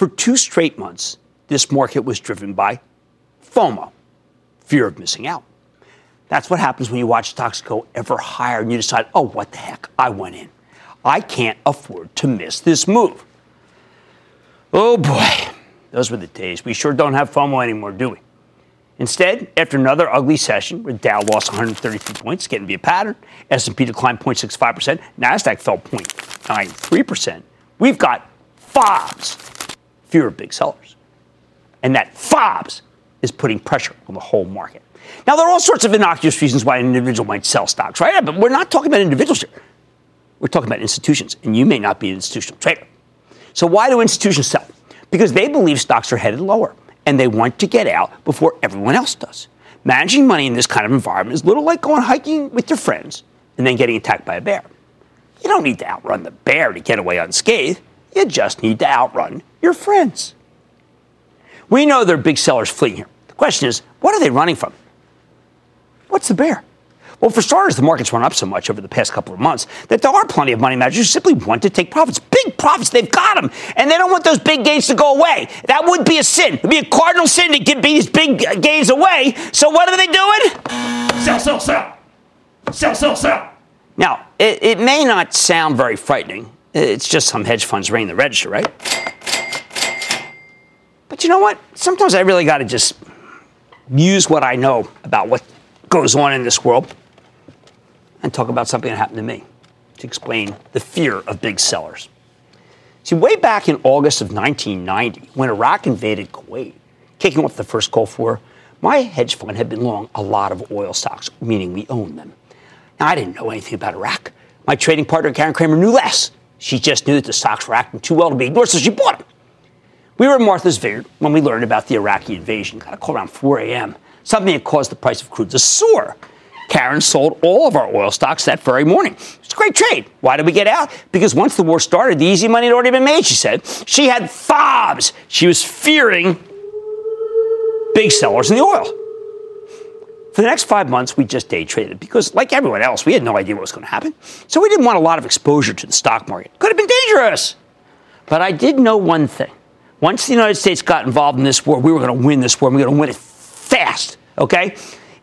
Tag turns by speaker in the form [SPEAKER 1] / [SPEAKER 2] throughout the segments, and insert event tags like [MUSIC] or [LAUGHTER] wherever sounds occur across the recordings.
[SPEAKER 1] For two straight months, this market was driven by FOMO, fear of missing out. That's what happens when you watch stocks go ever higher and you decide, oh, what the heck, I went in. I can't afford to miss this move. Oh boy, those were the days. We sure don't have FOMO anymore, do we? Instead, after another ugly session where Dow lost 133 points, getting to be a pattern, S&P declined 0.65%, Nasdaq fell 0.93%. We've got FOBs, fewer big sellers. And that FOBs is putting pressure on the whole market. Now, there are all sorts of innocuous reasons why an individual might sell stocks, right? But we're not talking about individuals here. We're talking about institutions, and you may not be an institutional trader. So, why do institutions sell? Because they believe stocks are headed lower, and they want to get out before everyone else does. Managing money in this kind of environment is a little like going hiking with your friends and then getting attacked by a bear. You don't need to outrun the bear to get away unscathed. You just need to outrun your friends. We know there are big sellers fleeing here. The question is, what are they running from? What's the bear? Well, for starters, the market's run up so much over the past couple of months that there are plenty of money managers who simply want to take profits. Big profits, they've got them. And they don't want those big gains to go away. That would be a sin. It would be a cardinal sin to give these big uh, gains away. So what are they doing? Sell, sell, sell. Sell, sell, sell. Now, it, it may not sound very frightening. It's just some hedge funds ringing the register, right? But you know what? Sometimes I really got to just use what I know about what goes on in this world and talk about something that happened to me to explain the fear of big sellers. See, way back in August of 1990, when Iraq invaded Kuwait, kicking off the first Gulf War, my hedge fund had been long a lot of oil stocks, meaning we owned them. Now, I didn't know anything about Iraq. My trading partner, Karen Cramer, knew less. She just knew that the stocks were acting too well to be ignored, so she bought them. We were in Martha's Vineyard when we learned about the Iraqi invasion. Got a call around 4 a.m. Something that caused the price of crude to soar. Karen sold all of our oil stocks that very morning. It's a great trade. Why did we get out? Because once the war started, the easy money had already been made, she said. She had fobs. She was fearing big sellers in the oil. For the next five months, we just day traded because, like everyone else, we had no idea what was going to happen. So we didn't want a lot of exposure to the stock market. Could have been dangerous. But I did know one thing. Once the United States got involved in this war, we were going to win this war. And we were going to win it fast. Okay?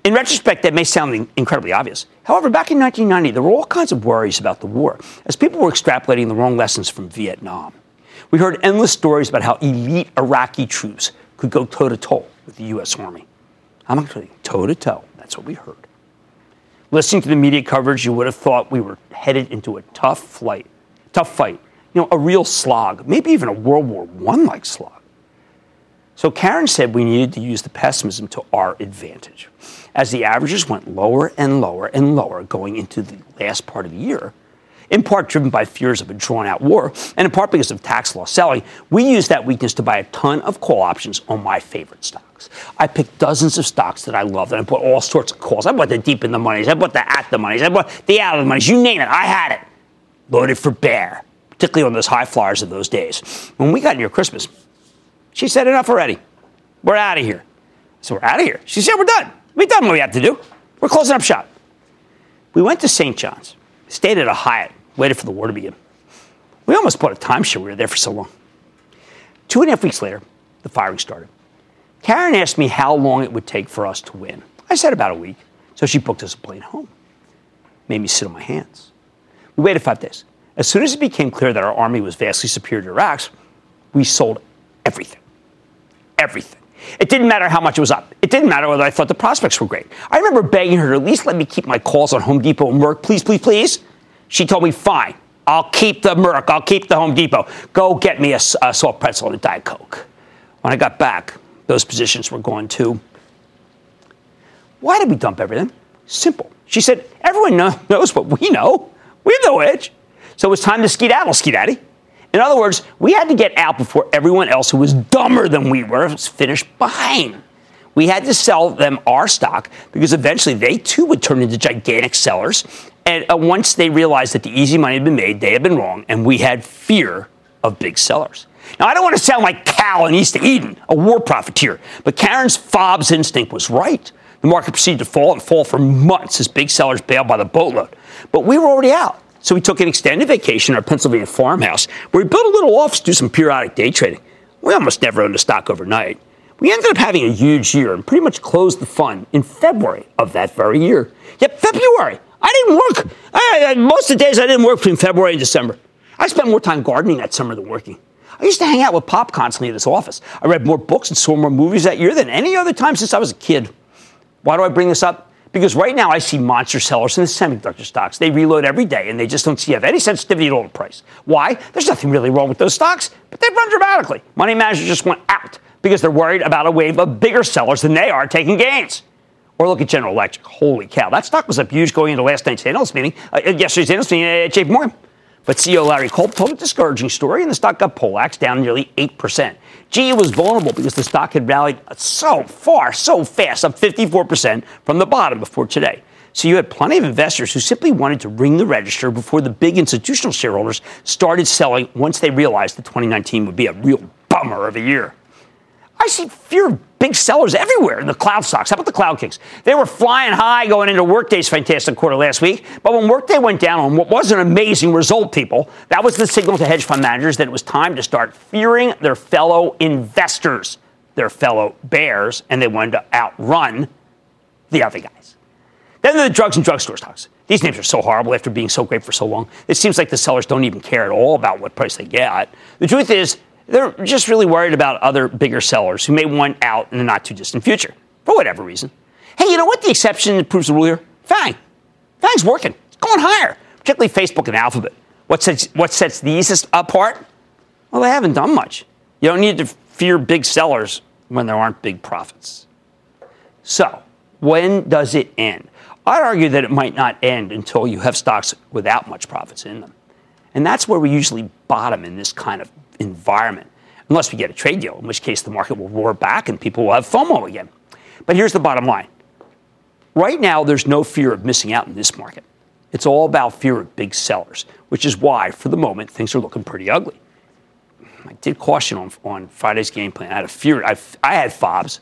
[SPEAKER 1] In retrospect, that may sound incredibly obvious. However, back in 1990, there were all kinds of worries about the war as people were extrapolating the wrong lessons from Vietnam. We heard endless stories about how elite Iraqi troops could go toe to toe with the U.S. Army. I'm actually toe to toe. That's what we heard. Listening to the media coverage, you would have thought we were headed into a tough flight, tough fight. You know, a real slog, maybe even a World War I like slog. So Karen said we needed to use the pessimism to our advantage. As the averages went lower and lower and lower going into the last part of the year, in part driven by fears of a drawn out war, and in part because of tax law selling, we used that weakness to buy a ton of call options on my favorite stocks. I picked dozens of stocks that I loved, and I bought all sorts of calls. I bought the deep in the monies, I bought the at the monies, I bought the out of the monies, you name it, I had it. Loaded for bear. particularly on those high flyers of those days. When we got near Christmas, she said, Enough already. We're out of here. So we're out of here. She said, We're done. We've done what we have to do. We're closing up shop. We went to St. John's, stayed at a Hyatt, waited for the war to begin. We almost bought a timeshare. We were there for so long. Two and a half weeks later, the firing started. Karen asked me how long it would take for us to win. I said about a week. So she booked us a plane home. Made me sit on my hands. We waited five days. As soon as it became clear that our army was vastly superior to Iraq's, we sold everything. Everything. It didn't matter how much it was up. It didn't matter whether I thought the prospects were great. I remember begging her to at least let me keep my calls on Home Depot and Merck, please, please, please. She told me, fine, I'll keep the Merck, I'll keep the Home Depot. Go get me a, a salt pretzel and a Diet Coke. When I got back, those positions were gone too. Why did we dump everything? Simple. She said, everyone knows what we know. We no edge. So it was time to skedaddle, skedaddy. In other words, we had to get out before everyone else who was dumber than we were was finished behind. We had to sell them our stock because eventually they too would turn into gigantic sellers. And uh, once they realized that the easy money had been made, they had been wrong, and we had fear of big sellers. Now, I don't want to sound like Cal in East of Eden, a war profiteer, but Karen's fob's instinct was right. The market proceeded to fall and fall for months as big sellers bailed by the boatload. But we were already out. So we took an extended vacation in our Pennsylvania farmhouse where we built a little office to do some periodic day trading. We almost never owned a stock overnight. We ended up having a huge year and pretty much closed the fund in February of that very year. Yep, February. I didn't work. I, most of the days I didn't work between February and December. I spent more time gardening that summer than working. I used to hang out with Pop constantly at his office. I read more books and saw more movies that year than any other time since I was a kid. Why do I bring this up? Because right now I see monster sellers in the semiconductor stocks. They reload every day and they just don't see have any sensitivity at all to price. Why? There's nothing really wrong with those stocks, but they've run dramatically. Money managers just went out because they're worried about a wave of bigger sellers than they are taking gains. Or look at General Electric. Holy cow, that stock was up huge going into last night's analyst meeting, uh, yesterday's analyst meeting at JP Morgan. But CEO Larry Culp told a discouraging story, and the stock got poleaxed down nearly 8%. GE was vulnerable because the stock had rallied so far, so fast, up 54% from the bottom before today. So you had plenty of investors who simply wanted to ring the register before the big institutional shareholders started selling once they realized that 2019 would be a real bummer of a year. I see fear big sellers everywhere in the cloud stocks. How about the cloud kings? They were flying high going into Workday's fantastic quarter last week. But when Workday went down on what was an amazing result, people, that was the signal to hedge fund managers that it was time to start fearing their fellow investors, their fellow bears, and they wanted to outrun the other guys. Then the drugs and drugstore stocks. These names are so horrible after being so great for so long. It seems like the sellers don't even care at all about what price they get. The truth is, they're just really worried about other bigger sellers who may want out in the not too distant future for whatever reason. Hey, you know what? The exception proves the rule here. Fang. Fang's working. It's going higher, particularly Facebook and Alphabet. What sets, what sets these apart? Well, they haven't done much. You don't need to fear big sellers when there aren't big profits. So, when does it end? I'd argue that it might not end until you have stocks without much profits in them. And that's where we usually bottom in this kind of environment, unless we get a trade deal, in which case the market will roar back and people will have FOMO again. But here's the bottom line right now, there's no fear of missing out in this market. It's all about fear of big sellers, which is why, for the moment, things are looking pretty ugly. I did caution on, on Friday's game plan. I had a fear. I, I had fobs.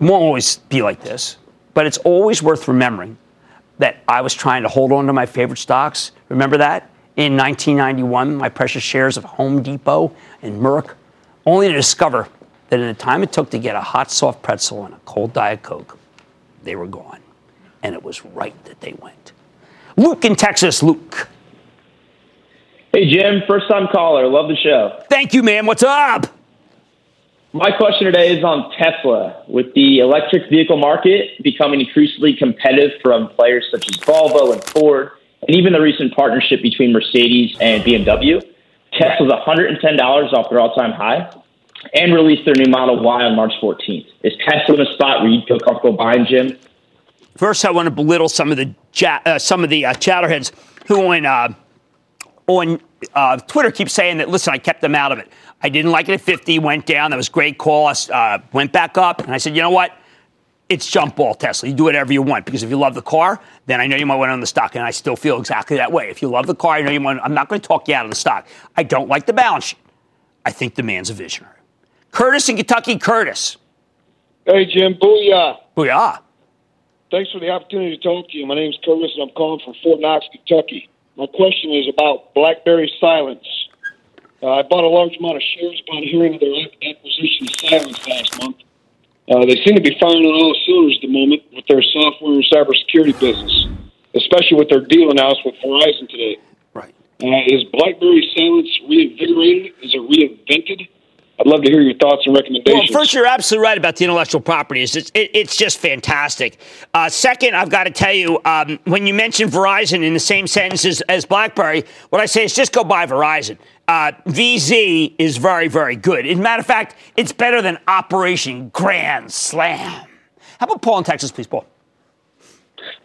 [SPEAKER 1] It won't always be like this, but it's always worth remembering that I was trying to hold on to my favorite stocks. Remember that? In 1991, my precious shares of Home Depot and Merck, only to discover that in the time it took to get a hot, soft pretzel and a cold Diet Coke, they were gone. And it was right that they went. Luke in Texas. Luke.
[SPEAKER 2] Hey, Jim, first time caller. Love the show.
[SPEAKER 1] Thank you, man. What's up?
[SPEAKER 2] My question today is on Tesla. With the electric vehicle market becoming increasingly competitive from players such as Volvo and Ford, and even the recent partnership between Mercedes and BMW. Tesla's $110 off their all-time high and released their new Model Y on March 14th. Is Tesla in a spot where you feel comfortable buying, Jim?
[SPEAKER 1] First, I want to belittle some of the uh, some of the uh, chatterheads who on uh, on uh, Twitter keep saying that. Listen, I kept them out of it. I didn't like it at 50, went down. That was great call. Uh, went back up, and I said, you know what? It's jump ball Tesla. You do whatever you want because if you love the car, then I know you might want to own the stock, and I still feel exactly that way. If you love the car, I know you want. I'm not going to talk you out of the stock. I don't like the balance sheet. I think the man's a visionary. Curtis in Kentucky, Curtis.
[SPEAKER 3] Hey Jim, booyah!
[SPEAKER 1] Booyah!
[SPEAKER 3] Thanks for the opportunity to talk to you. My name's Curtis, and I'm calling from Fort Knox, Kentucky. My question is about BlackBerry Cylance. Uh, I bought a large amount of shares upon hearing of their acquisition of Cylance last month. Uh, they seem to be firing on all cylinders at the moment with their software and cybersecurity business, especially with their deal announced with Verizon today.
[SPEAKER 1] Right.
[SPEAKER 3] Uh, is BlackBerry Cylance reinvigorated? Is it reinvented? I'd love to hear your thoughts and recommendations.
[SPEAKER 1] Well, first, you're absolutely right about the intellectual property. It's, it, it's just fantastic. Uh, second, I've got to tell you, um, when you mention Verizon in the same sentence as, as BlackBerry, what I say is just go buy Verizon. Uh, VZ is very, very good. As a matter of fact, it's better than Operation Grand Slam. How about Paul in Texas, please, Paul?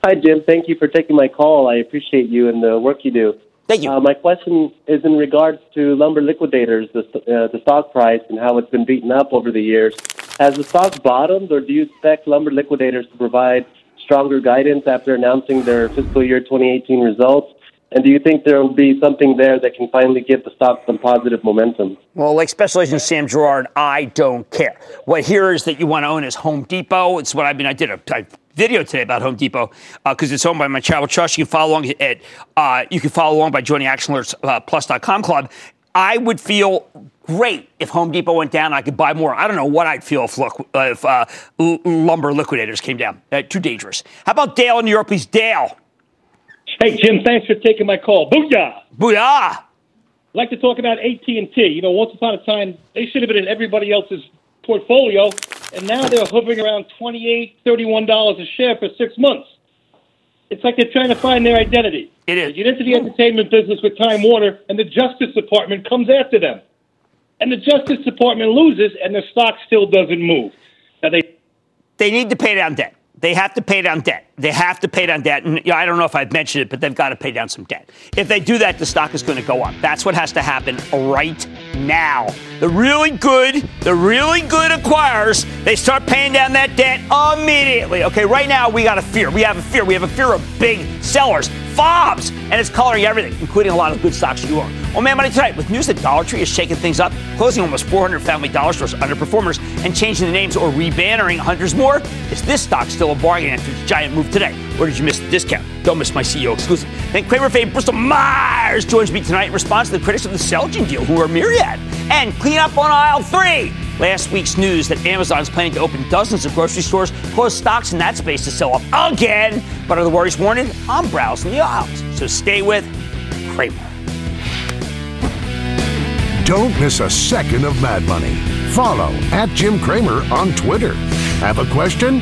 [SPEAKER 4] Hi, Jim. Thank you for taking my call. I appreciate you and the work you do.
[SPEAKER 1] Thank you.
[SPEAKER 4] Uh, my question is in regards to lumber liquidators, the, uh, the stock price, and how it's been beaten up over the years. Has the stock bottomed, or do you expect lumber liquidators to provide stronger guidance after announcing their fiscal year 2018 results? And do you think there will be something there that can finally give the stock some positive momentum?
[SPEAKER 1] Well, like Special Agent Sam Gerard, I don't care. What here is that you want to own is Home Depot. It's what I mean. I did a I video today about Home Depot because uh, it's owned by my travel trust. You can follow along at uh, you can follow along by joining ActionAlertsPlus.com uh, club. I would feel great if Home Depot went down. I could buy more. I don't know what I'd feel if, look, uh, if uh, lumber liquidators came down. Uh, too dangerous. How about Dale in New York, please? Dale.
[SPEAKER 5] Hey, Jim, thanks for taking my call. Booyah!
[SPEAKER 1] Booyah!
[SPEAKER 5] I'd like to talk about AT&T. You know, once upon a time, they should have been in everybody else's portfolio, and now they're hovering around $28, $31 a share for six months. It's like they're trying to find their identity.
[SPEAKER 1] It is.
[SPEAKER 5] They get into the entertainment business with Time Warner, and the Justice Department comes after them. And the Justice Department loses, and the stock still doesn't move. Now, they...
[SPEAKER 1] They need to pay down debt. They have to pay down debt. They have to pay down debt. And you know, I don't know if I've mentioned it, but they've got to pay down some debt. If they do that, the stock is going to go up. That's what has to happen right now. The really good, the really good acquirers, they start paying down that debt immediately. Okay, right now we got a fear. We have a fear. We have a fear of big sellers. FOBs, and it's coloring everything, including a lot of good stocks you own. On Mad Money tonight, with news that Dollar Tree is shaking things up, closing almost 400 family dollar stores underperformers, and changing the names or rebannering hundreds more, is this stock still a bargain after its giant move today? Or did you miss the discount? Don't miss my CEO exclusive. Then Cramer fame Bristol Myers joins me tonight in response to the critics of the Celgene deal, who are myriad, and clean up on aisle three. Last week's news that Amazon is planning to open dozens of grocery stores closed stocks in that space to sell off again. But are the worries warranted? I'm browsing the aisles. So stay with Cramer.
[SPEAKER 6] Don't miss a second of Mad Money. Follow at Jim Cramer on Twitter. Have a question?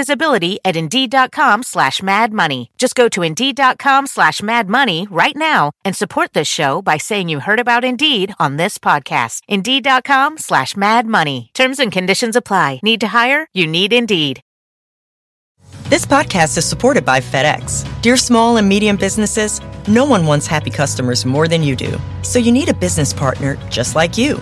[SPEAKER 7] visibility at Indeed.com slash Mad Money. Just go to Indeed.com slash Mad Money right now and support this show by saying you heard about Indeed on this podcast. Indeed.com slash Mad Money. Terms and conditions apply. Need to hire? You need Indeed.
[SPEAKER 8] This podcast is supported by FedEx. Dear small and medium businesses, no one wants happy customers more than you do. So you need a business partner just like you.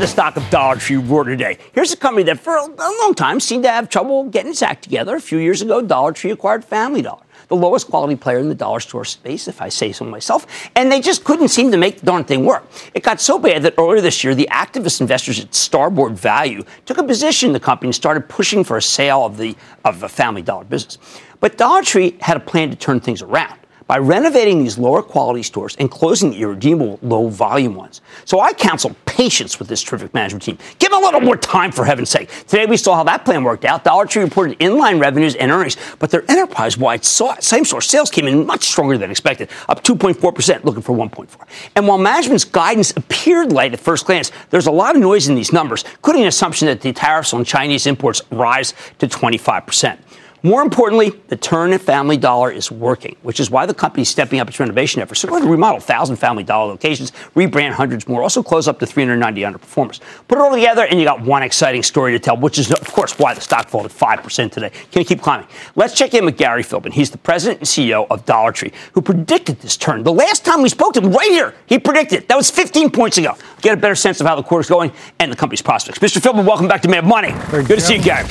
[SPEAKER 1] The stock of Dollar Tree roar today. Here's a company that for a long time seemed to have trouble getting its act together. A few years ago, Dollar Tree acquired Family Dollar, the lowest quality player in the dollar store space, if I say so myself, and they just couldn't seem to make the darn thing work. It got so bad that earlier this year, the activist investors at Starboard Value took a position in the company and started pushing for a sale of the of the Family Dollar business. But Dollar Tree had a plan to turn things around by renovating these lower quality stores and closing the irredeemable low volume ones. So I counsel patience with this terrific management team. Give them a little more time for heaven's sake. Today we saw how that plan worked out. Dollar Tree reported inline revenues and earnings, but their enterprise-wide same store sales came in much stronger than expected, up 2.4%, looking for 1.4. And while management's guidance appeared light at first glance, there's a lot of noise in these numbers, including an assumption that the tariffs on Chinese imports rise to 25%. More importantly, the turn at Family Dollar is working, which is why the company is stepping up its renovation efforts. So we're going to remodel 1,000 Family Dollar locations, rebrand hundreds more, also close up to 390 underperformers. Put it all together, and you got one exciting story to tell, which is, of course, why the stock folded 5% today. Can you keep climbing? Let's check in with Gary Philbin. He's the president and CEO of Dollar Tree, who predicted this turn. The last time we spoke to him, right here, he predicted. That was 15 points ago. Get a better sense of how the quarter's going and the company's prospects. Mr. Philbin, welcome back to Mad Money. Good to see you, Gary.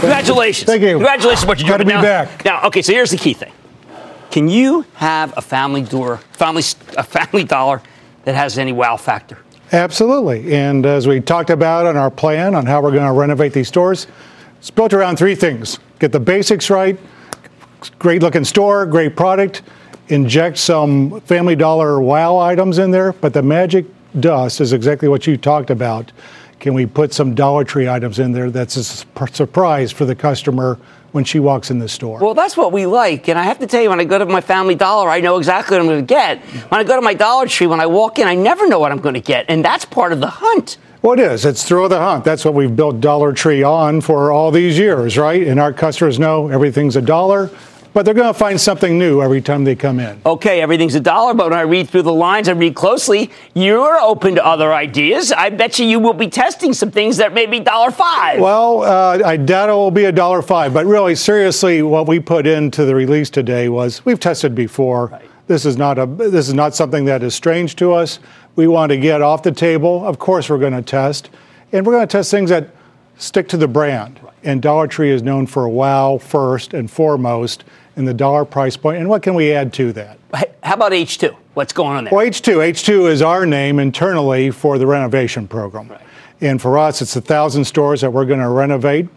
[SPEAKER 1] Congratulations.
[SPEAKER 9] Thank you.
[SPEAKER 1] Congratulations on what you're
[SPEAKER 9] Glad
[SPEAKER 1] doing.
[SPEAKER 9] to be
[SPEAKER 1] now,
[SPEAKER 9] back.
[SPEAKER 1] Now, okay, so here's the key thing. Can you have a family door, family, a family dollar that has any wow factor?
[SPEAKER 9] Absolutely. And as we talked about on our plan on how we're going to renovate these stores, it's built around three things get the basics right, great looking store, great product, inject some Family Dollar wow items in there, but the magic dust is exactly what you talked about. Can we put some Dollar Tree items in there that's a surprise for the customer when she walks in the store?
[SPEAKER 1] Well, that's what we like. And I have to tell you, when I go to my Family Dollar, I know exactly what I'm going to get. When I go to my Dollar Tree, when I walk in, I never know what I'm going to get. And that's part of the hunt.
[SPEAKER 9] Well, it is. It's through the hunt. That's what we've built Dollar Tree on for all these years, right? And our customers know everything's a dollar, but they're going to find something new every time they come in.
[SPEAKER 1] Okay, everything's a dollar, but when I read through the lines, I read closely, you're open to other ideas. I bet you you will be testing some things that may be dollar five.
[SPEAKER 9] Well, uh, I doubt it will be a dollar five, but really, seriously, what we put into the release today was we've tested before. This is not a. This is not something that is strange to us. We want to get off the table. Of course, we're going to test, and we're going to test things that stick to the brand. And Dollar Tree is known for a wow first and foremost in the dollar price point. And what can we add to that?
[SPEAKER 1] How about H2? What's going on there?
[SPEAKER 9] Well, H2. H2 is our name internally for the renovation program. And for us, it's a thousand stores that we're going to renovate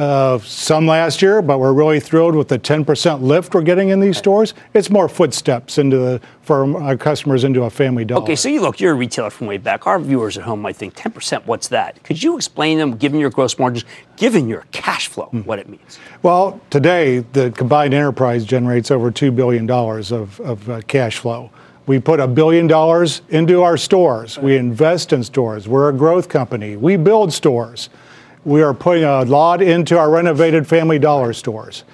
[SPEAKER 9] uh, some last year, but we're really thrilled with the 10% lift we're getting in these stores. It's more footsteps into the for our customers into a family dollar.
[SPEAKER 1] Okay, so you look, you're a retailer from way back. Our viewers at home might think 10%, what's that? Could you explain them, given your gross margins, given your cash flow,
[SPEAKER 9] Hmm.
[SPEAKER 1] what it means?
[SPEAKER 9] Well, today the combined enterprise generates over $2 billion of, of uh, cash flow. We put a billion dollars into our stores. We invest in stores. We're a growth company. We build stores. We are putting a lot into our renovated Family Dollar stores.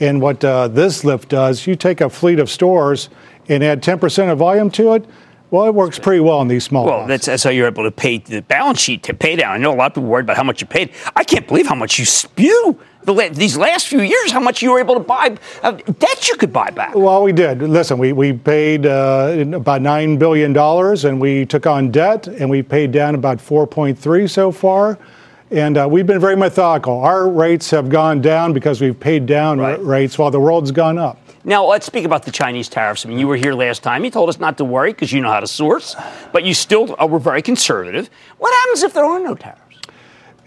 [SPEAKER 9] And what uh, this lift does, you take a fleet of stores and add 10% of volume to it. Well, it works pretty well in these small
[SPEAKER 1] Well, that's, that's how you're able to pay the balance sheet to pay down. I know a lot of people worried about how much you paid. I can't believe how much you spew the, la- these last few years, how much you were able to buy, uh, debt you could buy back.
[SPEAKER 9] Well, we did. Listen, we, we paid uh, about $9 billion and we took on debt and we paid down about 4.3 so far. And uh, we've been very methodical. Our rates have gone down because we've paid down
[SPEAKER 1] Right.
[SPEAKER 9] rates while the world's gone up.
[SPEAKER 1] Now, let's speak about the Chinese tariffs. I mean, you were here last time. You told us not to worry because you know how to source, but you still uh, were very conservative. What happens if there are no tariffs?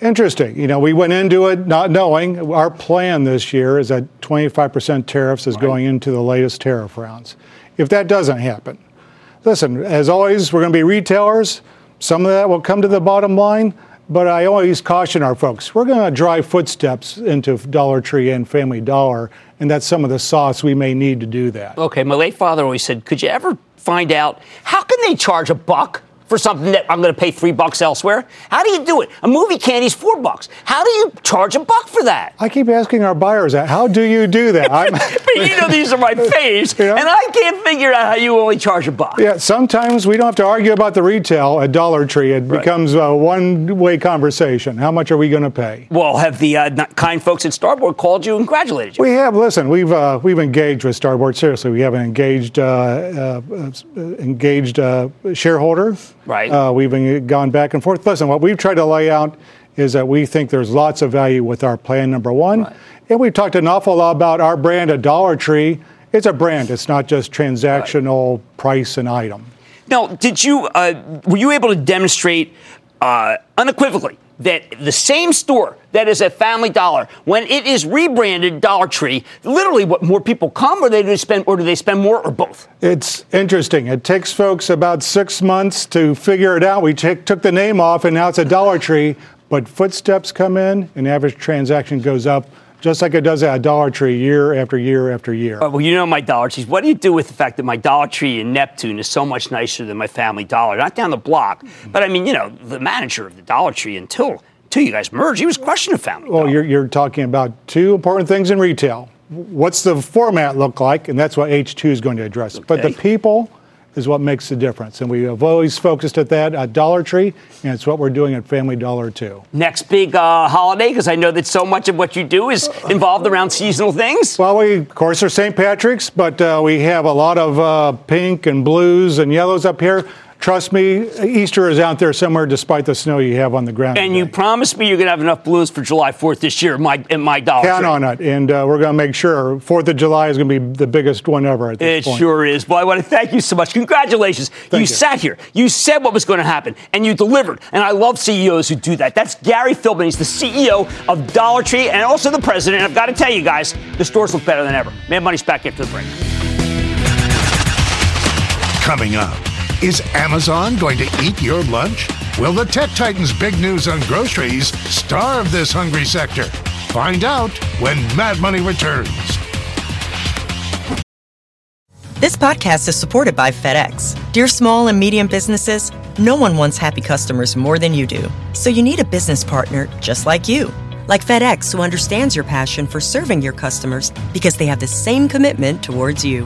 [SPEAKER 9] Interesting. You know, we went into it not knowing. Our plan this year is that 25% tariffs is going into the latest tariff rounds. If that doesn't happen, listen, as always, we're going to be retailers. Some of that will come to the bottom line, but I always caution our folks we're going to drive footsteps into Dollar Tree and Family Dollar, and that's some of the sauce we may need to do that.
[SPEAKER 1] Okay, my late father always said, could you ever find out how can they charge a buck for something that I'm going to pay three bucks elsewhere? How do you do it? A movie candy's four bucks. How do you charge a buck for that?
[SPEAKER 9] I keep asking our buyers that. How do you do that? [LAUGHS]
[SPEAKER 1] But you know these are my [LAUGHS] faves,
[SPEAKER 9] Yeah.
[SPEAKER 1] and I can't figure out how you only charge a buck.
[SPEAKER 9] Yeah, sometimes we don't have to argue about the retail at Dollar Tree. It becomes a one-way conversation. How much are we going to pay?
[SPEAKER 1] Well, have the uh, kind folks at Starboard called you and congratulated you?
[SPEAKER 9] We have. Listen, we've uh, we've engaged with Starboard. Seriously, we have an engaged uh, uh, uh, engaged uh, shareholder.
[SPEAKER 1] Right.
[SPEAKER 9] Uh, we've been gone back and forth. Listen, what we've tried to lay out is that we think there's lots of value with our plan. Number one, and we've talked an awful lot about our brand a Dollar Tree. It's a brand. It's not just transactional price and item.
[SPEAKER 1] Now, did you uh, were you able to demonstrate uh, unequivocally that the same store that is at Family Dollar, when it is rebranded Dollar Tree, literally, what more people come, or they do spend, or do they spend more, or both?
[SPEAKER 9] It's interesting. It takes folks about six months to figure it out. We took took the name off, and now it's a Dollar Tree. But footsteps come in, and average transaction goes up, just like it does at a Dollar Tree year after year after year.
[SPEAKER 1] Uh, well, you know my Dollar Trees. What do you do with the fact that my Dollar Tree in Neptune is so much nicer than my Family Dollar? Not down the block, but I mean, you know, the manager of the Dollar Tree until until you guys merged, he was questioning Family.
[SPEAKER 9] Well, you're, you're talking about two important things in retail. What's the format look like? And that's what H2 is going to address. But the people is what makes the difference. And we have always focused at that at Dollar Tree, and it's what we're doing at Family Dollar too.
[SPEAKER 1] Next big uh, holiday, because I know that so much of what you do is involved around seasonal things.
[SPEAKER 9] Well, we, of course, are St. Patrick's, but uh, we have a lot of uh, pink and blues and yellows up here. Trust me, Easter is out there somewhere despite the snow you have on the ground.
[SPEAKER 1] And you promised me you're going to have enough blues for July 4th this year at my, at my Dollar
[SPEAKER 9] Count on it, and uh, we're going to make sure 4th of July is going to be the biggest one ever at this
[SPEAKER 1] It
[SPEAKER 9] point.
[SPEAKER 1] sure is. Well, I want to thank you so much. Congratulations. you,
[SPEAKER 9] you.
[SPEAKER 1] sat here. You said what was going to happen, and you delivered. And I love CEOs who do that. That's Gary Philbin. He's the CEO of Dollar Tree and also the president. And I've got to tell you guys, the stores look better than ever. Mad Money's back after the break.
[SPEAKER 6] Coming up, is Amazon going to eat your lunch? Will the Tech Titans' big news on groceries starve this hungry sector? Find out when Mad Money returns.
[SPEAKER 8] This podcast is supported by FedEx. Dear small and medium businesses, no one wants happy customers more than you do. So you need a business partner just like you. Like FedEx, who understands your passion for serving your customers because they have the same commitment towards you.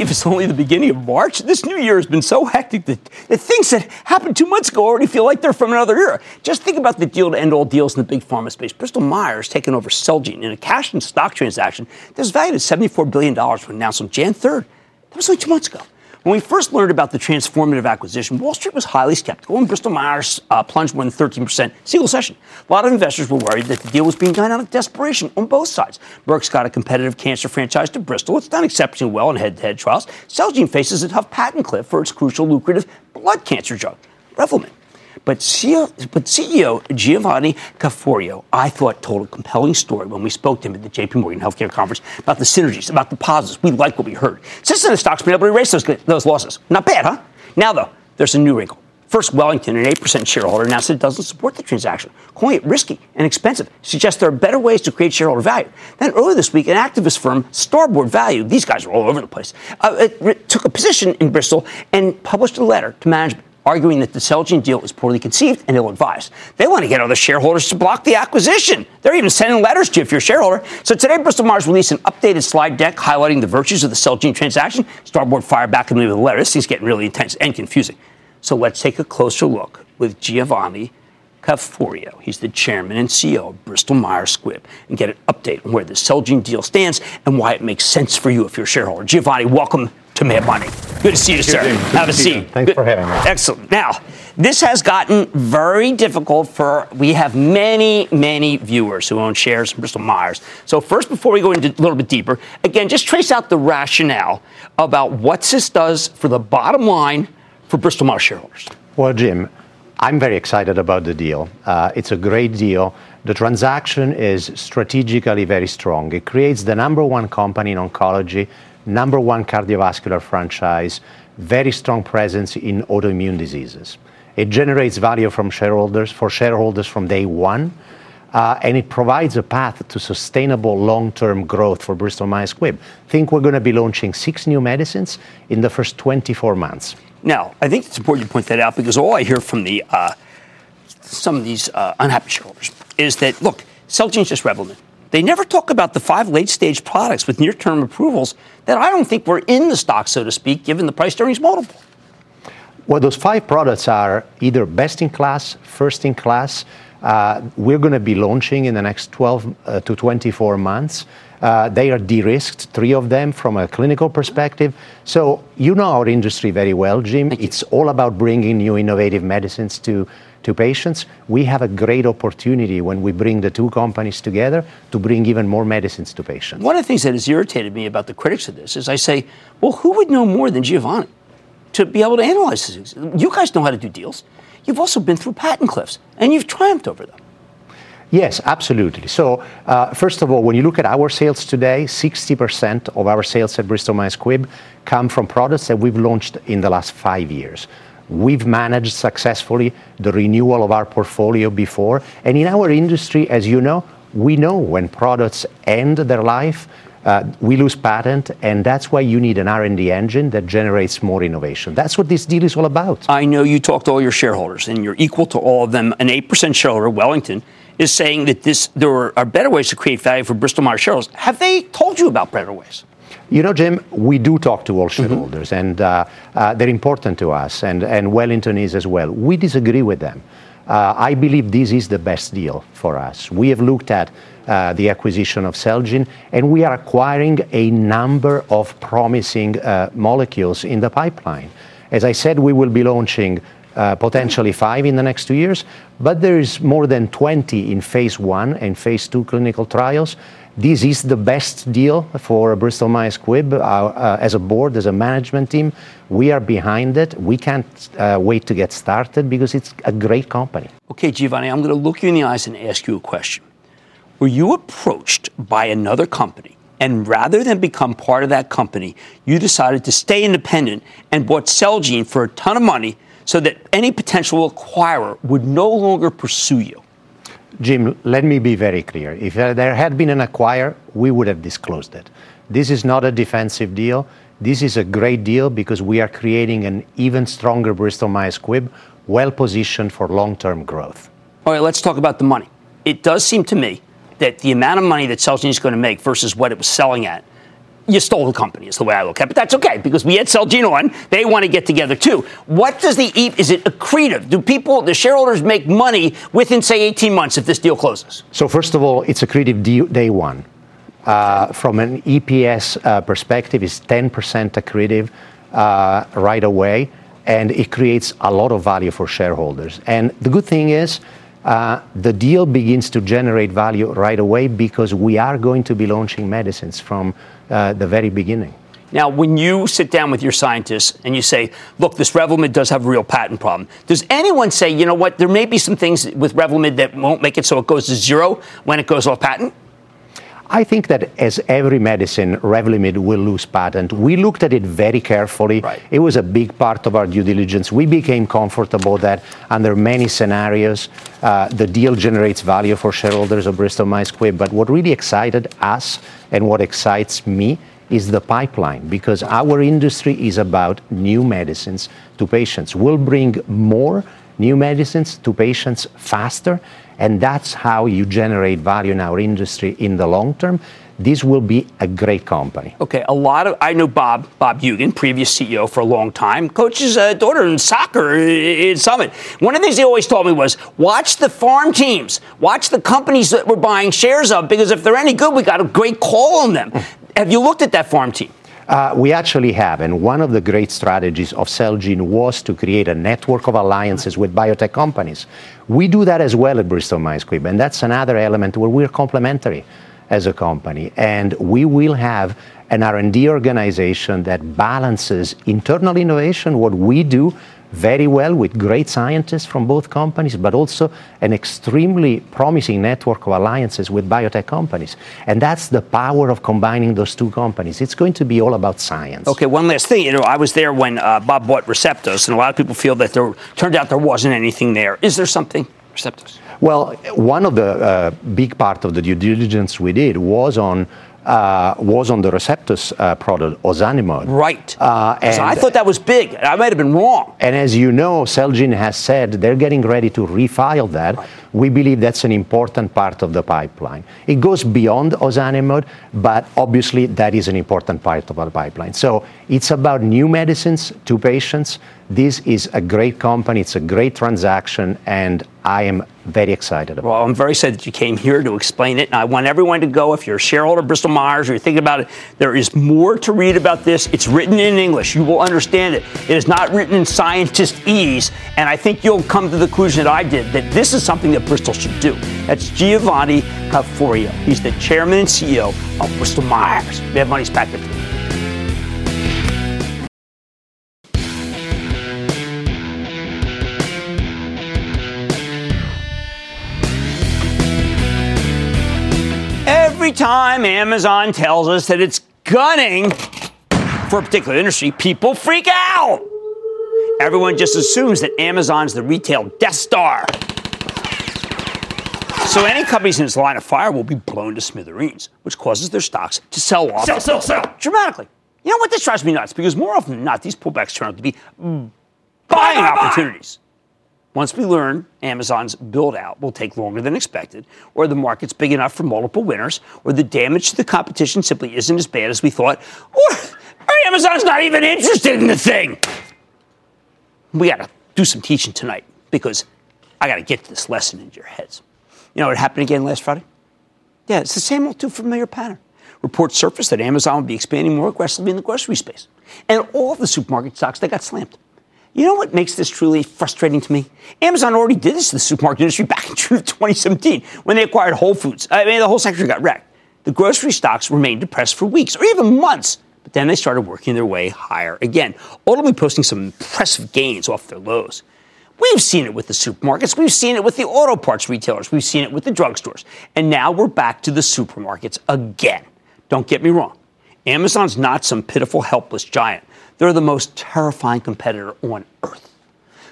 [SPEAKER 1] Believe it's only the beginning of March. This new year has been so hectic that the things that happened two months ago already feel like they're from another era. Just think about the deal to end all deals in the big pharma space. Bristol Myers taking over Celgene in a cash and stock transaction that was valued at $74 billion when announced on Jan 3rd. That was only two months ago. When we first learned about the transformative acquisition, Wall Street was highly skeptical, and Bristol Myers uh, plunged more than 13% single session. A lot of investors were worried that the deal was being done out of desperation on both sides. Merck's got a competitive cancer franchise to Bristol. It's done exceptionally well in head-to-head trials. Celgene faces a tough patent cliff for its crucial lucrative blood cancer drug, Revlimid. But CEO, but CEO Giovanni Caforio, I thought, told a compelling story when we spoke to him at the JP Morgan Healthcare Conference about the synergies, about the positives. We like what we heard. Since then, the stock's been able to erase those, those losses. Not bad, huh? Now, though, there's a new wrinkle. First, Wellington, an 8% shareholder, announced it doesn't support the transaction, calling it risky and expensive, suggests there are better ways to create shareholder value. Then earlier this week, an activist firm, Starboard Value, these guys are all over the place, uh, took a position in Bristol and published a letter to management arguing that the Celgene deal is poorly conceived and ill-advised. They want to get other shareholders to block the acquisition. They're even sending letters to you if you're a shareholder. So today, Bristol Myers released an updated slide deck highlighting the virtues of the Celgene transaction. Starboard fired back at me with a letter. This thing's getting really intense and confusing. So let's take a closer look with Giovanni Caforio. He's the chairman and CEO of Bristol Myers Squibb and get an update on where the Celgene deal stands and why it makes sense for you if you're a shareholder. Giovanni, welcome to. Good to see you, sir. Have a seat.
[SPEAKER 10] Thanks Good. for having me.
[SPEAKER 1] Excellent. Now, this has gotten very difficult for, we have many, many viewers who own shares in Bristol Myers. So, first, before we go into a little bit deeper, again, just trace out the rationale about what this does for the bottom line for Bristol Myers shareholders.
[SPEAKER 10] Well, Jim, I'm very excited about the deal. Uh, it's a great deal. The transaction is strategically very strong. It creates the number one company in oncology number one cardiovascular franchise, very strong presence in autoimmune diseases. It generates value from shareholders for shareholders from day one, uh, and it provides a path to sustainable long-term growth for Bristol Myers Squibb. Think we're going to be launching six new medicines in the first 24 months.
[SPEAKER 1] Now, I think it's important to point that out because all I hear from uh, some of these uh, unhappy shareholders is that look, Celgene's just Revlimid. They never talk about the five late stage products with near term approvals that I don't think were in the stock, so to speak, given the price earnings multiple.
[SPEAKER 10] Well, those five products are either best in class, first in class. Uh, we're going to be launching in the next 12 uh, to 24 months. Uh, they are de-risked, three of them from a clinical perspective. So you know our industry very well, Jim. It's all about bringing new innovative medicines to to patients, we have a great opportunity when we bring the two companies together to bring even more medicines to patients.
[SPEAKER 1] One of the things that has irritated me about the critics of this is I say, well, who would know more than Giovanni to be able to analyze this? You guys know how to do deals. You've also been through patent cliffs, and you've triumphed over them.
[SPEAKER 10] Yes, absolutely. So, uh, first of all, when you look at our sales today, 60% of our sales at Bristol Myers Squibb come from products that we've launched in the last five years. We've managed successfully the renewal of our portfolio before. And in our industry, as you know, we know when products end their life, uh, we lose patent, and that's why you need an R&D engine that generates more innovation. That's what this deal is all about.
[SPEAKER 1] I know you talked to all your shareholders, and you're equal to all of them. An 8% shareholder, Wellington, is saying that this there are better ways to create value for Bristol Myers shareholders. Have they told you about better ways?
[SPEAKER 10] You know, Jim, we do talk to all mm-hmm. shareholders, mm-hmm. and uh, uh, they're important to us, and, and Wellington is as well. We disagree with them. Uh, I believe this is the best deal for us. We have looked at uh, the acquisition of Celgene, and we are acquiring a number of promising uh, molecules in the pipeline. As I said, we will be launching uh, potentially five in the next two years, but there is more than 20 in phase one and phase two clinical trials. This is the best deal for Bristol Myers Squibb. Uh, uh, as a board, as a management team, we are behind it. We can't uh, wait to get started because it's a great company.
[SPEAKER 1] Okay, Giovanni, I'm going to look you in the eyes and ask you a question. Were you approached by another company and rather than become part of that company, you decided to stay independent and bought Celgene for a ton of money so that any potential acquirer would no longer pursue you?
[SPEAKER 10] Jim, let me be very clear. If there had been an acquirer, we would have disclosed it. This is not a defensive deal. This is a great deal because we are creating an even stronger Bristol Myers Squibb, well positioned for long term growth.
[SPEAKER 1] All right, let's talk about the money. It does seem to me that the amount of money that Celgene is going to make versus what it was selling at you stole the company is the way I look at it. But that's okay because we had Celgene on. They want to get together too. What does the eat? Is it accretive? Do people, the shareholders, make money within say 18 months if this deal closes?
[SPEAKER 10] So first of all, it's accretive day one. Uh, from an EPS uh, perspective, it's 10% accretive uh, right away, and it creates a lot of value for shareholders. And the good thing is. Uh, the deal begins to generate value right away because we are going to be launching medicines from uh, the very beginning.
[SPEAKER 1] Now, when you sit down with your scientists and you say, look, this Revlimid does have a real patent problem, does anyone say, you know what, there may be some things with Revlimid that won't make it so it goes to zero when it goes off patent?
[SPEAKER 10] I think that as every medicine, Revlimid will lose patent. We looked at it very carefully. Right. It was a big part of our due diligence. We became comfortable that under many scenarios, uh, the deal generates value for shareholders of Bristol Myers Squibb. But what really excited us and what excites me is the pipeline because our industry is about new medicines to patients. We'll bring more new medicines to patients faster and that's how you generate value in our industry in the long term. This will be a great company.
[SPEAKER 1] Okay, a lot of I know Bob Bob Hugin, previous CEO for a long time, coaches a daughter in soccer in Summit. One of the things he always told me was watch the farm teams, watch the companies that we're buying shares of, because if they're any good, we got a great call on them. [LAUGHS] Have you looked at that farm team?
[SPEAKER 10] Uh, we actually have, and one of the great strategies of Celgene was to create a network of alliances with biotech companies. We do that as well at Bristol Myers Squibb, and that's another element where we're complementary as a company, and we will have an R&D organization that balances internal innovation, what we do very well with great scientists from both companies, but also an extremely promising network of alliances with biotech companies. And that's the power of combining those two companies. It's going to be all about science.
[SPEAKER 1] Okay, one last thing. You know, I was there when uh, Bob bought Receptos, and a lot of people feel that there turned out there wasn't anything there. Is there something, Receptos?
[SPEAKER 10] Well, one of the uh, big part of the due diligence we did was on uh, was on the Receptos uh, product, ozanimod.
[SPEAKER 1] Right. Uh, and so I thought that was big. I might have been wrong.
[SPEAKER 10] And as you know, Celgene has said they're getting ready to refile that. Right. We believe that's an important part of the pipeline. It goes beyond ozanimod, but obviously that is an important part of our pipeline. So it's about new medicines to patients this is a great company. It's a great transaction, and I am very excited about
[SPEAKER 1] well, it. Well, I'm very excited that you came here to explain it. And I want everyone to go. If you're a shareholder of Bristol Myers or you're thinking about it, there is more to read about this. It's written in English. You will understand it. It is not written in scientist ease. And I think you'll come to the conclusion that I did that this is something that Bristol should do. That's Giovanni Caforio. He's the chairman and CEO of Bristol Myers. We have money's back there. Every time Amazon tells us that it's gunning for a particular industry, people freak out. Everyone just assumes that Amazon's the retail Death Star. So any companies in its line of fire will be blown to smithereens, which causes their stocks to sell off
[SPEAKER 5] sell, sell, sell.
[SPEAKER 1] dramatically. You know what? This drives me nuts because more often than not, these pullbacks turn out to be mm. buying opportunities. Once we learn Amazon's build out will take longer than expected, or the market's big enough for multiple winners, or the damage to the competition simply isn't as bad as we thought, or, or Amazon's not even interested in the thing. We got to do some teaching tonight because I got to get this lesson into your heads. You know what happened again last Friday? Yeah, it's the same old too familiar pattern. Reports surfaced that Amazon would be expanding more aggressively in the grocery space. And all the supermarket stocks, they got slammed. You know what makes this truly frustrating to me? Amazon already did this to the supermarket industry back in [LAUGHS] June 2017 when they acquired Whole Foods. I mean, the whole sector got wrecked. The grocery stocks remained depressed for weeks or even months, but then they started working their way higher again, ultimately posting some impressive gains off their lows. We've seen it with the supermarkets. We've seen it with the auto parts retailers. We've seen it with the drugstores. And now we're back to the supermarkets again. Don't get me wrong. Amazon's not some pitiful, helpless giant. They're the most terrifying competitor on earth.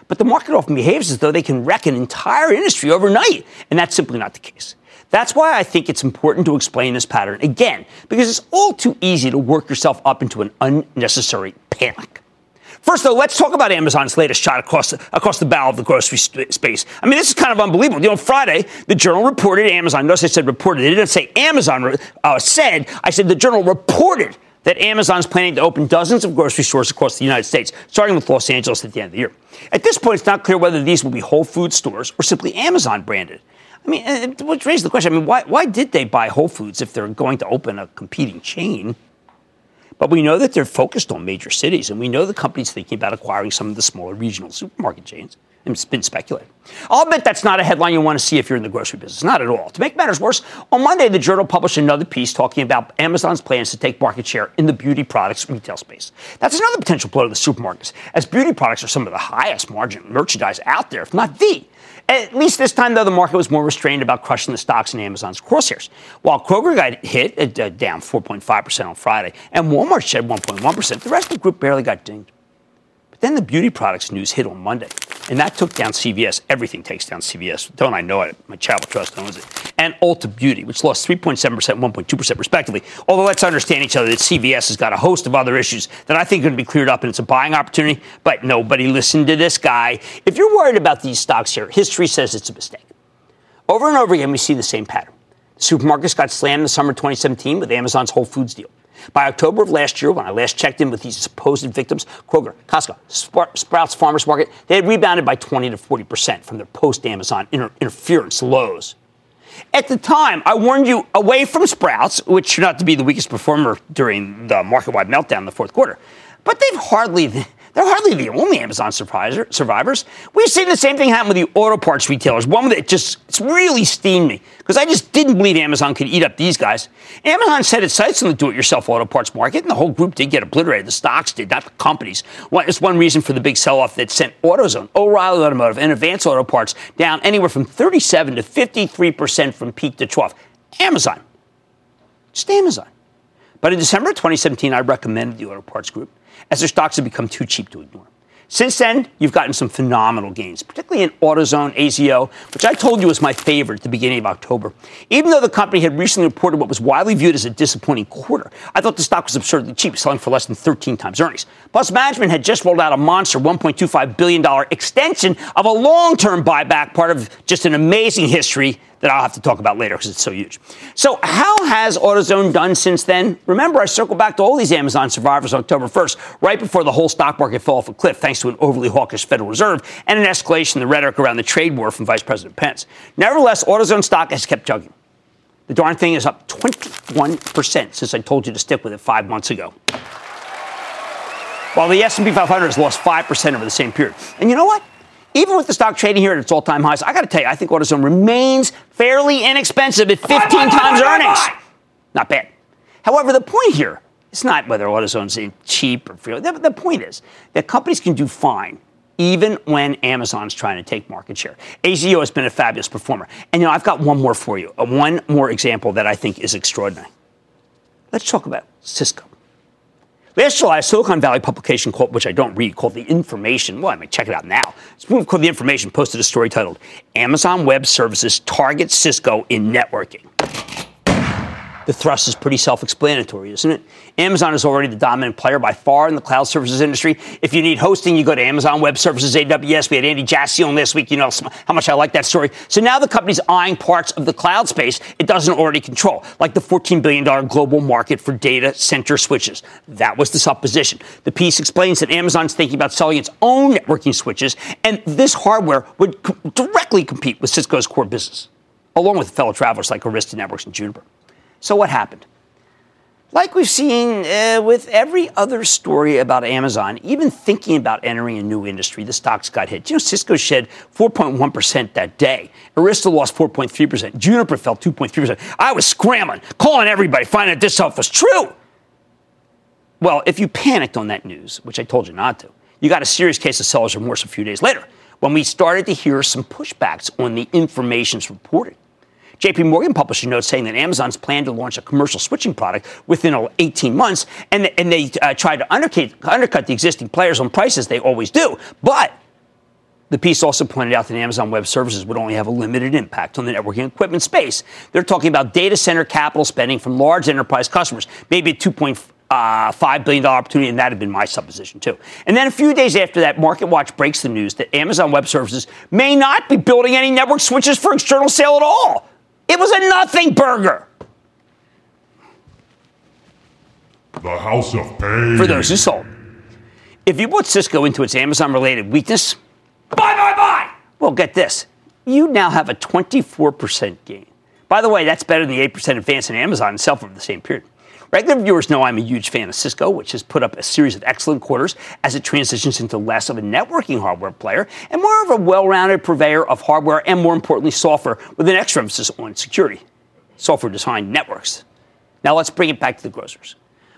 [SPEAKER 1] But the market often behaves as though they can wreck an entire industry overnight, and that's simply not the case. That's why I think it's important to explain this pattern again, because it's all too easy to work yourself up into an unnecessary panic. First, though, let's talk about Amazon's latest shot across the, across the bow of the grocery sp- space. I mean, this is kind of unbelievable. You know, Friday, the Journal reported Amazon. Notice I said reported. They didn't say Amazon uh, said. I said the Journal reported that Amazon is planning to open dozens of grocery stores across the United States, starting with Los Angeles at the end of the year. At this point, it's not clear whether these will be Whole Foods stores or simply Amazon branded. I mean, which raises the question I mean, why, why did they buy Whole Foods if they're going to open a competing chain? But we know that they're focused on major cities, and we know the company's thinking about acquiring some of the smaller regional supermarket chains. It's been speculated. I'll bet that's not a headline you want to see if you're in the grocery business. Not at all. To make matters worse, on Monday, the Journal published another piece talking about Amazon's plans to take market share in the beauty products retail space. That's another potential blow to the supermarkets, as beauty products are some of the highest margin merchandise out there, if not the. At least this time, though, the market was more restrained about crushing the stocks in Amazon's crosshairs. While Kroger got hit, uh, down 4.5% on Friday, and Walmart shed 1.1%, the rest of the group barely got dinged. But then the beauty products news hit on Monday, and that took down CVS. Everything takes down CVS. Don't I know it? My Chapel Trust owns it. And Ulta Beauty, which lost 3.7%, 1.2% respectively. Although let's understand each other that CVS has got a host of other issues that I think are going to be cleared up, and it's a buying opportunity. But nobody listened to this guy. If you're worried about these stocks here, history says it's a mistake. Over and over again, we see the same pattern. Supermarkets got slammed in the summer 2017 with Amazon's Whole Foods deal. By October of last year, when I last checked in with these supposed victims, Kroger, Costco, Sprouts Farmers Market, they had rebounded by 20 to 40 percent from their post-Amazon inter- interference lows. At the time, I warned you away from Sprouts, which turned out to be the weakest performer during the market-wide meltdown in the fourth quarter. But they've hardly they're hardly the only Amazon survivors. We've seen the same thing happen with the auto parts retailers. One that just it's really steamed me because I just didn't believe Amazon could eat up these guys. Amazon set its sights on the do-it-yourself auto parts market, and the whole group did get obliterated. The stocks did, not the companies. Well, it's one reason for the big sell-off that sent AutoZone, O'Reilly Automotive, and Advance Auto Parts down anywhere from 37 to 53 percent from peak to trough. Amazon, just Amazon. But in December 2017, I recommended the auto parts group as their stocks have become too cheap to ignore. Since then, you've gotten some phenomenal gains, particularly in AutoZone, AZO, which I told you was my favorite at the beginning of October. Even though the company had recently reported what was widely viewed as a disappointing quarter, I thought the stock was absurdly cheap, selling for less than 13 times earnings. Plus, management had just rolled out a monster $1.25 billion extension of a long term buyback, part of just an amazing history that I'll have to talk about later because it's so huge. So, how has AutoZone done since then? Remember, I circled back to all these Amazon survivors on October 1st, right before the whole stock market fell off a cliff thanks to an overly hawkish Federal Reserve and an escalation in the rhetoric around the trade war from Vice President Pence. Nevertheless, AutoZone stock has kept chugging. The darn thing is up 21% since I told you to stick with it five months ago. While the S&P 500 has lost 5% over the same period. And you know what? even with the stock trading here at its all-time highs, I got to tell you, I think AutoZone remains fairly inexpensive at 15 times earnings. Not bad. However, the point here is not whether AutoZone's cheap or free. The, the point is that companies can do fine even when Amazon's trying to take market share. AZO has been a fabulous performer. And you know, I've got one more for you, uh, one more example that I think is extraordinary. Let's talk about Cisco. Last July, a Silicon Valley publication called, which I don't read, called The Information. Well, I mean, check it out now. It's called The Information posted a story titled Amazon Web Services Targets Cisco in Networking. The thrust is pretty self explanatory, isn't it? Amazon is already the dominant player by far in the cloud services industry. If you need hosting, you go to Amazon Web Services, AWS. We had Andy Jassy on last week. You know how much I like that story. So now the company's eyeing parts of the cloud space it doesn't already control, like the $14 billion global market for data center switches. That was the supposition. The piece explains that Amazon's thinking about selling its own networking switches, and this hardware would co- directly compete with Cisco's core business, along with fellow travelers like Arista Networks and Juniper. So what happened? Like we've seen uh, with every other story about Amazon, even thinking about entering a new industry, the stocks got hit. You know, Cisco shed 4.1% that day. Arista lost 4.3%. Juniper fell 2.3%. I was scrambling, calling everybody, finding out this stuff was true. Well, if you panicked on that news, which I told you not to, you got a serious case of seller's remorse a few days later when we started to hear some pushbacks on the information's reported. JP Morgan published a note saying that Amazon's plan to launch a commercial switching product within 18 months, and, and they uh, tried to undercut, undercut the existing players on prices. They always do. But The piece also pointed out that Amazon Web Services would only have a limited impact on the networking equipment space. They're talking about data center capital spending from large enterprise customers, maybe a 2.5 uh, $5 billion opportunity, and that had been my supposition too. And then a few days after that, MarketWatch breaks the news that Amazon Web Services may not be building any network switches for external sale at all. It was a nothing burger.
[SPEAKER 11] The House of Pain.
[SPEAKER 1] For those who sold. If you put Cisco into its Amazon related weakness, Bye, bye, bye. Well, get this. You now have a 24% gain. By the way, that's better than the 8% advance in Amazon itself over the same period. Regular viewers know I'm a huge fan of Cisco, which has put up a series of excellent quarters as it transitions into less of a networking hardware player and more of a well rounded purveyor of hardware and, more importantly, software with an extra emphasis on security, software defined networks. Now let's bring it back to the grocers.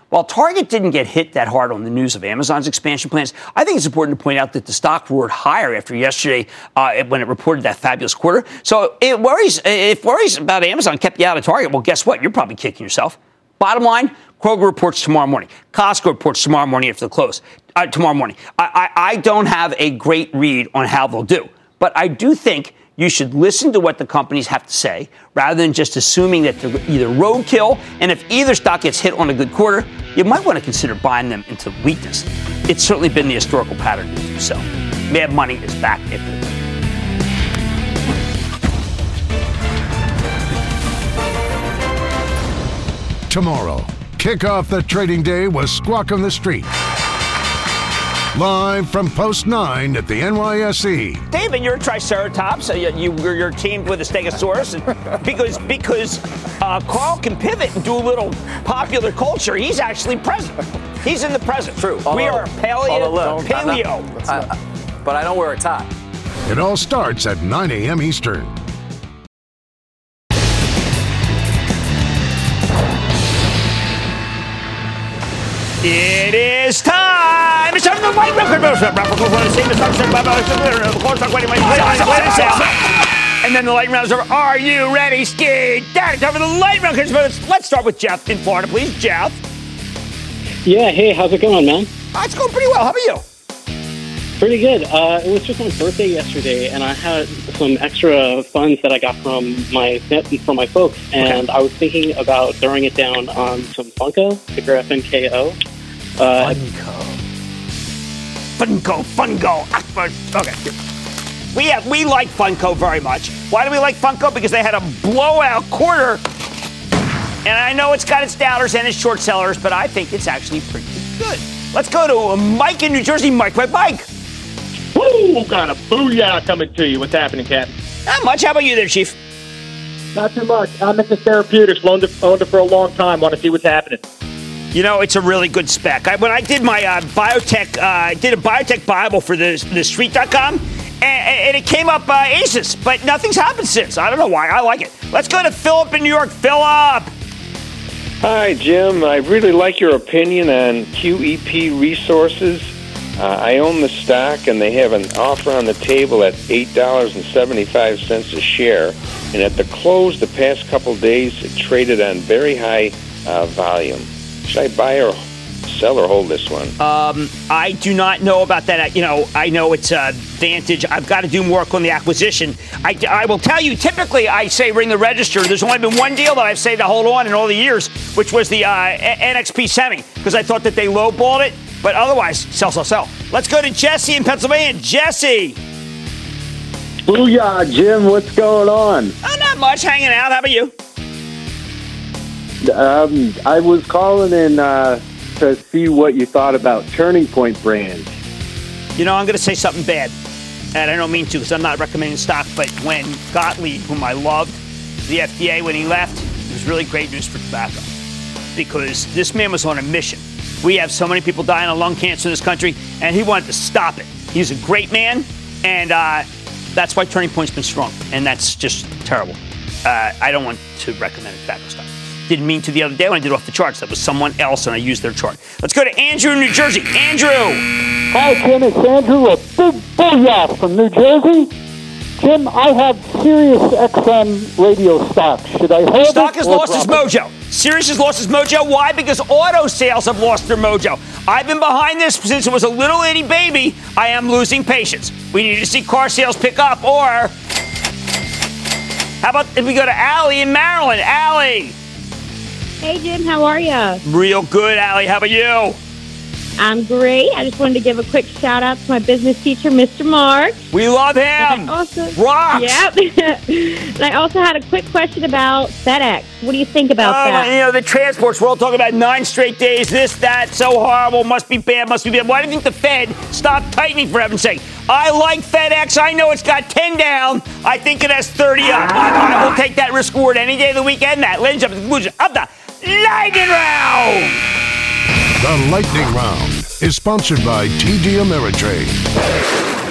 [SPEAKER 1] While Target didn't get hit that hard on the news of Amazon's expansion plans, I think it's important to point out that the stock roared higher after yesterday uh, when it reported that fabulous quarter. So it worries, if worries about Amazon kept you out of Target, well, guess what? You're probably kicking yourself. Bottom line, Kroger reports tomorrow morning. Costco reports tomorrow morning after the close. Uh, tomorrow morning. I, I, I don't have a great read on how they'll do, but I do think you should listen to what the companies have to say rather than just assuming that they're either roadkill. And if either stock gets hit on a good quarter, you might want to consider buying them into weakness. It's certainly been the historical pattern to do so. Mad Money is back after the
[SPEAKER 6] Tomorrow, kick off the trading day with Squawk on the Street. Live from Post 9 at the NYSE.
[SPEAKER 1] David, you're a Triceratops. You, you, are teamed with a Stegosaurus. And because because uh, Carl can pivot and do a little popular culture, he's actually present. He's in the present.
[SPEAKER 12] True.
[SPEAKER 1] Although, we are paleo.
[SPEAKER 12] Although,
[SPEAKER 1] paleo.
[SPEAKER 12] I, I, but I don't wear a tie.
[SPEAKER 6] It all starts at 9 a.m. Eastern.
[SPEAKER 1] It is time. It's time for the light round. And then the light rounds are, are you ready, Ski? Daddy, time for the light round. Let's start with Jeff in Florida, please. Jeff.
[SPEAKER 13] Yeah, hey, how's it going, man?
[SPEAKER 1] Oh, it's going pretty well. How about you?
[SPEAKER 13] Pretty good. Uh, it was just my birthday yesterday, and I had some extra funds that I got from my from my folks, and okay. I was thinking about throwing it down on some Funko, ticker FNKO.
[SPEAKER 1] Uh, Funko. Funko, Funko. Okay. We have, we like Funko very much. Why do we like Funko? Because they had a blowout quarter. And I know it's got its doubters and its short sellers, but I think it's actually pretty good. Let's go to Mike in New Jersey. Mike, Mike, Mike.
[SPEAKER 14] Woo! Kind of booyah coming to you. What's happening, Captain?
[SPEAKER 1] Not much. How about you there, Chief?
[SPEAKER 14] Not too much. I'm into therapeutics. Owned it, owned it for a long time. Want to see what's happening.
[SPEAKER 1] You know, it's a really good spec. I, when I did my uh, biotech, uh, I did a biotech Bible for the, the street.com, and, and it came up uh, Asus, but nothing's happened since. I don't know why. I like it. Let's go to Philip in New York. Philip.
[SPEAKER 15] Hi, Jim. I really like your opinion on QEP Resources. Uh, I own the stock, and they have an offer on the table at $8.75 a share. And at the close the past couple days, it traded on very high uh, volume. Should I buy or sell or hold this one?
[SPEAKER 1] Um, I do not know about that. You know, I know it's a Vantage. I've got to do more work on the acquisition. I, I will tell you, typically I say ring the register. There's only been one deal that I've saved to hold on in all the years, which was the uh, NXP Semi, because I thought that they lowballed it. But otherwise, sell, sell, sell. Let's go to Jesse in Pennsylvania. Jesse.
[SPEAKER 16] Booyah, Jim. What's going on?
[SPEAKER 1] Oh, not much. Hanging out. How about you?
[SPEAKER 16] Um, I was calling in uh, to see what you thought about Turning Point Brand.
[SPEAKER 1] You know, I'm going to say something bad, and I don't mean to because I'm not recommending stock. But when Gottlieb, whom I loved, the FDA when he left, it was really great news for tobacco because this man was on a mission. We have so many people dying of lung cancer in this country, and he wanted to stop it. He's a great man, and uh, that's why Turning Point's been strong, and that's just terrible. Uh, I don't want to recommend it tobacco stock. Didn't mean to the other day when I did off the charts. That was someone else, and I used their chart. Let's go to Andrew in New Jersey. Andrew.
[SPEAKER 17] Hi, Tim. It's Andrew, a big booyah from New Jersey.
[SPEAKER 14] Jim, I have Sirius XM radio stock. Should I hold
[SPEAKER 1] Stock
[SPEAKER 14] it
[SPEAKER 1] has lost its mojo. Sirius has lost its mojo. Why? Because auto sales have lost their mojo. I've been behind this since it was a little itty baby. I am losing patience. We need to see car sales pick up, or how about if we go to Allie in Maryland? Allie,
[SPEAKER 18] Hey Jim, how are you?
[SPEAKER 1] real good, Allie. How about you?
[SPEAKER 18] I'm great. I just wanted to give a quick shout out to my business teacher, Mr. Mark.
[SPEAKER 1] We love him.
[SPEAKER 18] And I also,
[SPEAKER 1] Rocks.
[SPEAKER 18] Yep. [LAUGHS] and I also had a quick question about FedEx. What do you think about
[SPEAKER 1] Oh,
[SPEAKER 18] that?
[SPEAKER 1] you know, the transports, we're all talking about nine straight days, this, that, so horrible, must be bad, must be bad. Why do you think the Fed stopped tightening for heaven's sake? I like FedEx. I know it's got 10 down. I think it has 30 up. I, I will take that risk reward any day of the weekend. That lends up to the conclusion of the lightning round.
[SPEAKER 6] The Lightning Round is sponsored by TD Ameritrade.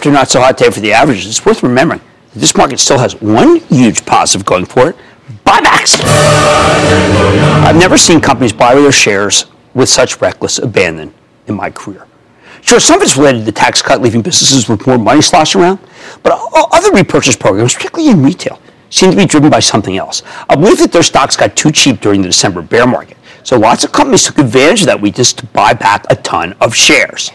[SPEAKER 1] after not so hot day for the averages, it's worth remembering that this market still has one huge positive going for it buybacks. I've never seen companies buy their shares with such reckless abandon in my career. Sure, some of it's related to the tax cut leaving businesses with more money sloshing around, but other repurchase programs, particularly in retail, seem to be driven by something else. I believe that their stocks got too cheap during the December bear market, so lots of companies took advantage of that weakness to buy back a ton of shares.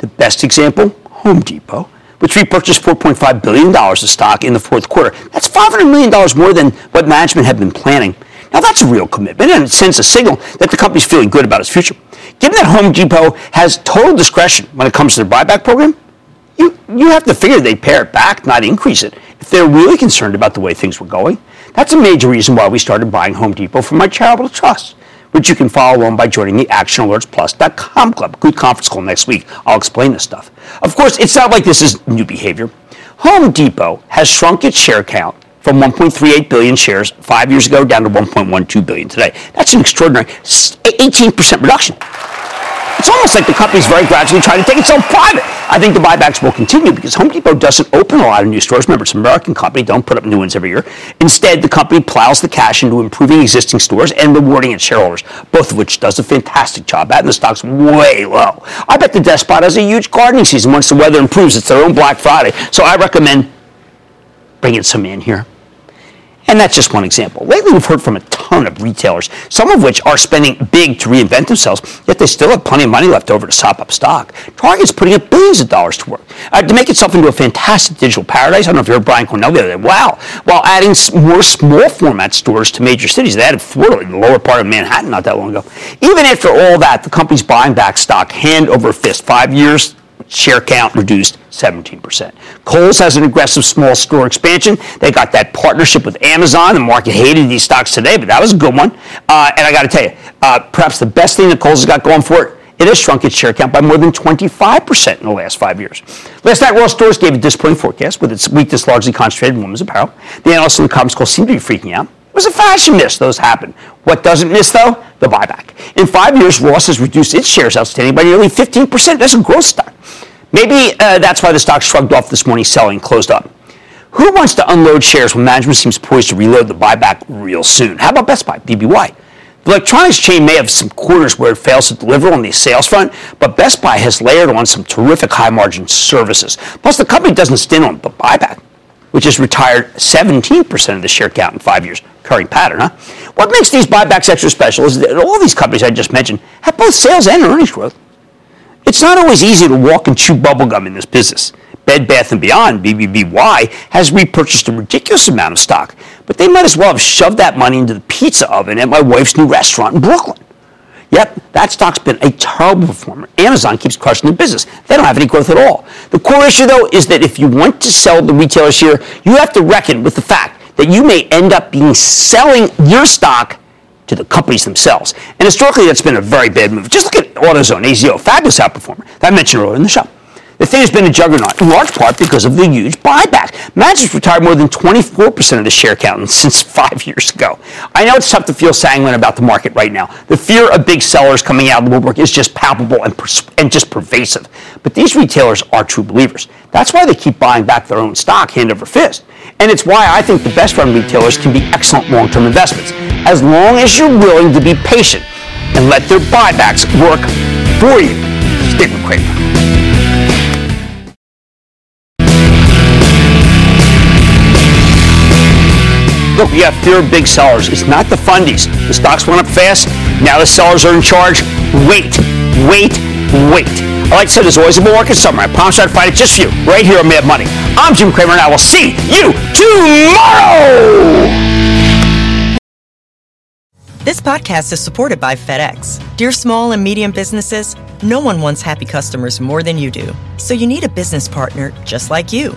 [SPEAKER 1] The best example, Home Depot, which repurchased $4.5 billion of stock in the fourth quarter. That's $500 million more than what management had been planning. Now, that's a real commitment, and it sends a signal that the company's feeling good about its future. Given that Home Depot has total discretion when it comes to their buyback program, you, you have to figure they'd pare it back, not increase it, if they're really concerned about the way things were going. That's a major reason why we started buying Home Depot from my charitable trust, which you can follow along by joining the ActionAlertsPlus.com club. Good conference call next week. I'll explain this stuff. Of course, it's not like this is new behavior. Home Depot has shrunk its share count from 1.38 billion shares five years ago down to 1.12 billion today. That's an extraordinary 18% reduction. It's almost like the company's very gradually trying to take itself private. I think the buybacks will continue because Home Depot doesn't open a lot of new stores. Remember, it's an American company, don't put up new ones every year. Instead, the company plows the cash into improving existing stores and rewarding its shareholders, both of which does a fantastic job at, and the stock's way low. I bet the Despot has a huge gardening season once the weather improves. It's their own Black Friday. So I recommend bringing some in here. And that's just one example. Lately, we've heard from a ton of retailers, some of which are spending big to reinvent themselves, yet they still have plenty of money left over to sop up stock. Target's putting up billions of dollars to work uh, to make itself into a fantastic digital paradise. I don't know if you heard Brian Cornell the other day. Wow. While adding more small format stores to major cities. They added Florida in the lower part of Manhattan not that long ago. Even after all that, the company's buying back stock hand over fist. Five years, share count reduced 17%. Kohl's has an aggressive small store expansion. They got that partnership with Amazon. The market hated these stocks today, but that was a good one. Uh, and I got to tell you, uh, perhaps the best thing that Kohl's has got going for it, it has shrunk its share count by more than 25% in the last five years. Last night, Ross Stores gave a disappointing forecast with its weakness largely concentrated in women's apparel. The analysts in the conference call seem to be freaking out. Was a fashion miss. Those happen. What doesn't miss, though? The buyback. In five years, Ross has reduced its shares outstanding by nearly 15%. That's a growth stock. Maybe uh, that's why the stock shrugged off this morning, selling closed up. Who wants to unload shares when management seems poised to reload the buyback real soon? How about Best Buy, BBY? The electronics chain may have some quarters where it fails to deliver on the sales front, but Best Buy has layered on some terrific high margin services. Plus, the company doesn't stand on the buyback, which has retired 17% of the share count in five years. Current pattern, huh? What makes these buybacks extra special is that all these companies I just mentioned have both sales and earnings growth. It's not always easy to walk and chew bubblegum in this business. Bed Bath & Beyond, BBBY, has repurchased a ridiculous amount of stock, but they might as well have shoved that money into the pizza oven at my wife's new restaurant in Brooklyn. Yep, that stock's been a terrible performer. Amazon keeps crushing the business. They don't have any growth at all. The core issue, though, is that if you want to sell the retailers here, you have to reckon with the fact that you may end up being selling your stock to to the companies themselves. And historically, that's been a very bad move. Just look at AutoZone, AZO, fabulous outperformer. That I mentioned earlier in the show. The thing has been a juggernaut, in large part because of the huge buyback. Managers retired more than 24% of the share count [LAUGHS] since five years ago. I know it's tough to feel sanguine about the market right now. The fear of big sellers coming out of the woodwork is just palpable and, pers- and just pervasive. But these retailers are true believers. That's why they keep buying back their own stock hand over fist. And it's why I think the best run retailers can be excellent long term investments, as long as you're willing to be patient and let their buybacks work for you. Stick with Cramer. Look, we got fewer big sellers. It's not the fundies. The stocks went up fast. Now the sellers are in charge. Wait, wait, wait. Like say there's always a bull market somewhere. I promise I'd fight it just for you, right here on Mad Money. I'm Jim Cramer, and I will see you tomorrow.
[SPEAKER 8] This podcast is supported by FedEx. Dear small and medium businesses, no one wants happy customers more than you do. So you need a business partner just like you.